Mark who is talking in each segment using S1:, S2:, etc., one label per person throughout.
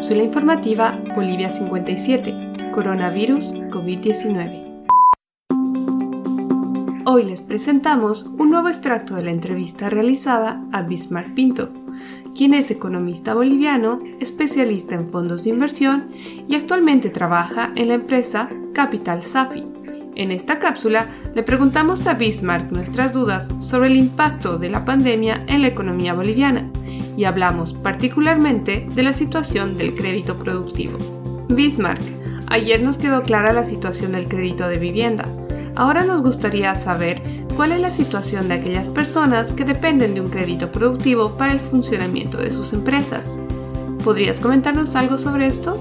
S1: Cápsula informativa Bolivia 57, Coronavirus COVID-19. Hoy les presentamos un nuevo extracto de la entrevista realizada a Bismarck Pinto, quien es economista boliviano, especialista en fondos de inversión y actualmente trabaja en la empresa Capital Safi. En esta cápsula le preguntamos a Bismarck nuestras dudas sobre el impacto de la pandemia en la economía boliviana y hablamos particularmente de la situación del crédito productivo. Bismarck, ayer nos quedó clara la situación del crédito de vivienda. Ahora nos gustaría saber cuál es la situación de aquellas personas que dependen de un crédito productivo para el funcionamiento de sus empresas. ¿Podrías comentarnos algo sobre esto?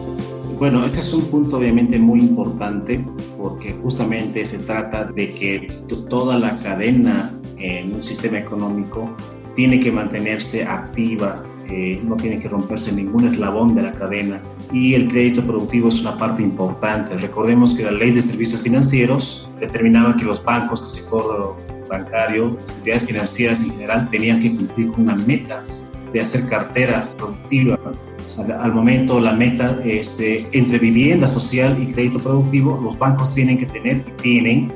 S2: Bueno, este es un punto obviamente muy importante porque justamente se trata de que toda la cadena en un sistema económico tiene que mantenerse activa, eh, no tiene que romperse ningún eslabón de la cadena y el crédito productivo es una parte importante. Recordemos que la ley de servicios financieros determinaba que los bancos, el sector bancario, las entidades financieras en general tenían que cumplir con una meta de hacer cartera productiva. Al, momento la meta es entre vivienda social y crédito productivo, los bancos tienen que tener y tienen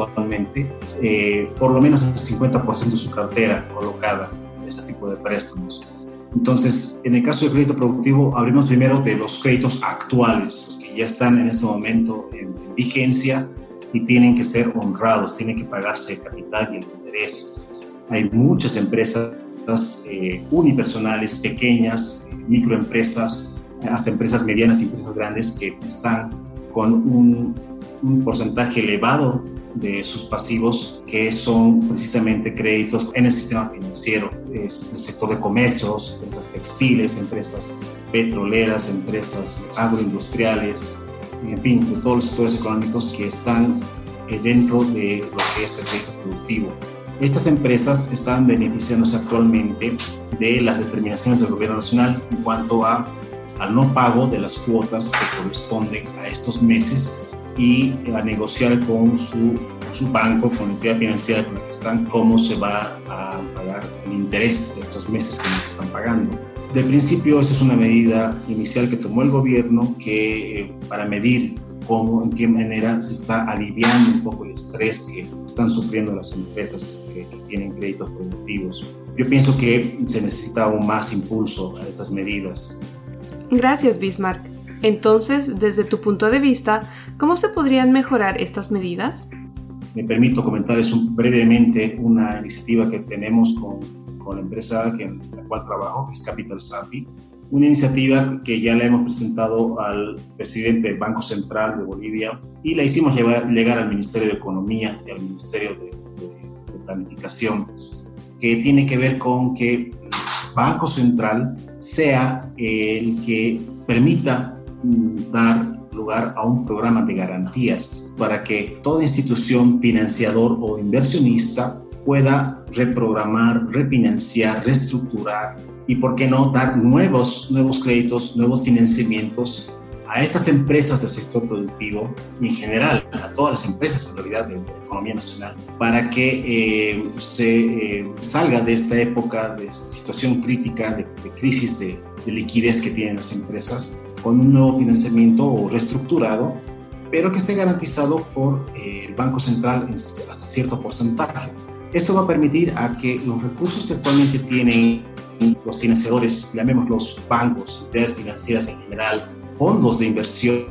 S2: actualmente eh, por lo menos el 50% de su cartera colocada en este tipo de préstamos. Entonces, en el caso del crédito productivo, abrimos primero de los créditos actuales, los que ya están en este momento en, vigencia y tienen que ser honrados, tienen que pagarse el capital y el interés. Hay muchas empresas eh, unipersonales, pequeñas, microempresas, hasta empresas medianas y empresas grandes que están con un, un porcentaje elevado de sus pasivos que son precisamente créditos en el sistema financiero, es el sector de comercios, empresas textiles, empresas petroleras, empresas agroindustriales, en fin, de todos los sectores económicos que están eh, dentro de lo que es el crédito productivo. Estas empresas están beneficiándose actualmente de las determinaciones del gobierno nacional en cuanto a, al no pago de las cuotas que corresponden a estos meses y a negociar con su, su banco, con la entidad financiera con la que están, cómo se va a pagar el interés de estos meses que nos están pagando. De principio, esa es una medida inicial que tomó el gobierno que, eh, para medir cómo, en qué manera se está aliviando un poco el estrés que están sufriendo las empresas que, que tienen créditos productivos. Yo pienso que se necesita aún más impulso a estas medidas.
S1: Gracias, Bismarck. Entonces, desde tu punto de vista, ¿cómo se podrían mejorar estas medidas?
S2: Me permito comentarles brevemente una iniciativa que tenemos con, con la empresa que, en la cual trabajo, que es Capital Sapi, una iniciativa que ya la hemos presentado al presidente del Banco Central de Bolivia y la hicimos llevar, llegar al Ministerio de Economía y al Ministerio de, de, de Planificación, que tiene que ver con que el Banco Central sea el que permita dar lugar a un programa de garantías para que toda institución financiador o inversionista pueda reprogramar, refinanciar, reestructurar y, por qué no, dar nuevos, nuevos créditos, nuevos financiamientos a estas empresas del sector productivo y en general a todas las empresas en realidad de, la economía nacional para que eh, se eh, salga de esta época de situación crítica, de, de crisis de, de liquidez que tienen las empresas con un nuevo financiamiento reestructurado, pero que esté garantizado por eh, el Banco Central hasta cierto porcentaje. Esto va a permitir a que los recursos que actualmente tienen los financiadores, llamemos los bancos, entidades financieras en general, fondos de inversión,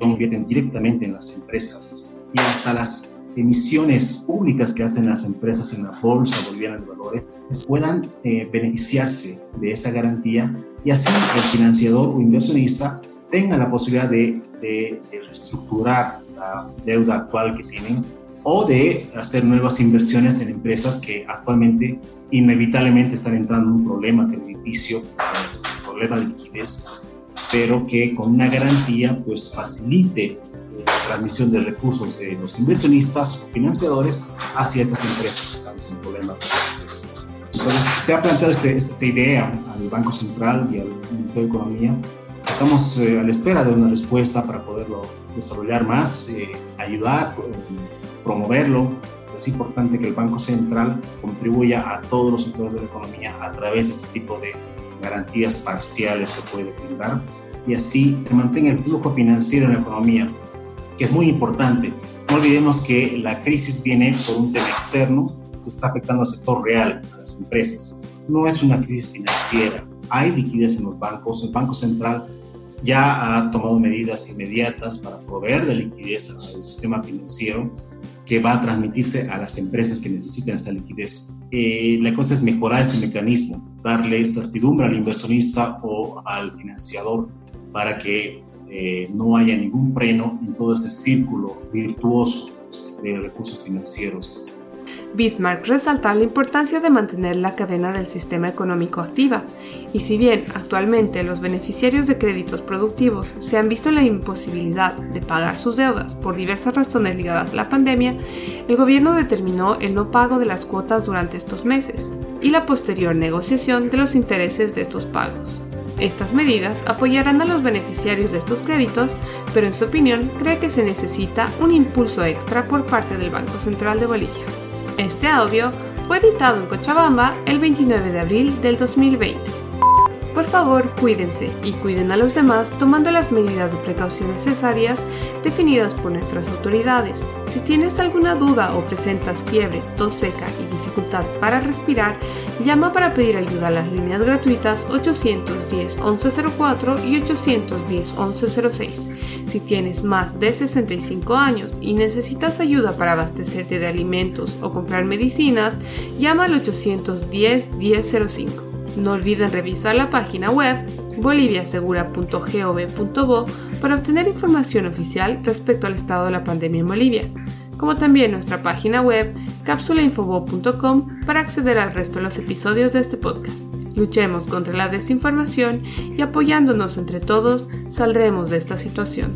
S2: invierten directamente en las empresas y hasta las emisiones públicas que hacen las empresas en la Bolsa Boliviana de Valores puedan eh, beneficiarse de esta garantía y así el financiador o inversionista tenga la posibilidad de, de, de reestructurar la deuda actual que tienen o de hacer nuevas inversiones en empresas que actualmente inevitablemente están entrando en un problema crediticio, este, un problema de liquidez, pero que con una garantía pues facilite transmisión de recursos de los inversionistas o financiadores hacia estas empresas que están en problemas. Entonces, se ha planteado este, esta idea al Banco Central y al Ministerio de Economía. Estamos eh, a la espera de una respuesta para poderlo desarrollar más, eh, ayudar, eh, promoverlo. Es importante que el Banco Central contribuya a todos los sectores de la economía a través de este tipo de garantías parciales que puede brindar y así se mantenga el flujo financiero en la economía, que es muy importante. No olvidemos que la crisis viene por un tema externo que está afectando al sector real, a las empresas. No es una crisis financiera. Hay liquidez en los bancos. El Banco Central ya ha tomado medidas inmediatas para proveer de liquidez al sistema financiero que va a transmitirse a las empresas que necesiten esta liquidez. Eh, la cosa es mejorar ese mecanismo, darle certidumbre al inversionista o al financiador para que eh, no haya ningún freno en todo ese círculo virtuoso de recursos financieros.
S1: Bismarck resalta la importancia de mantener la cadena del sistema económico activa, y si bien actualmente los beneficiarios de créditos productivos se han visto en la imposibilidad de pagar sus deudas por diversas razones ligadas a la pandemia, el gobierno determinó el no pago de las cuotas durante estos meses y la posterior negociación de los intereses de estos pagos. Estas medidas apoyarán a los beneficiarios de estos créditos, pero en su opinión cree que se necesita un impulso extra por parte del Banco Central de Bolivia. Este audio fue editado en Cochabamba el 29 de abril del 2020. Por favor, cuídense y cuiden a los demás tomando las medidas de precaución necesarias definidas por nuestras autoridades. Si tienes alguna duda o presentas fiebre, tos seca y dificultad para respirar, llama para pedir ayuda a las líneas gratuitas 810 1104 y 810 1106. Si tienes más de 65 años y necesitas ayuda para abastecerte de alimentos o comprar medicinas, llama al 810 1005. No olviden revisar la página web boliviasegura.gov.bo para obtener información oficial respecto al estado de la pandemia en Bolivia, como también nuestra página web cápsulainfobo.com para acceder al resto de los episodios de este podcast. Luchemos contra la desinformación y apoyándonos entre todos saldremos de esta situación.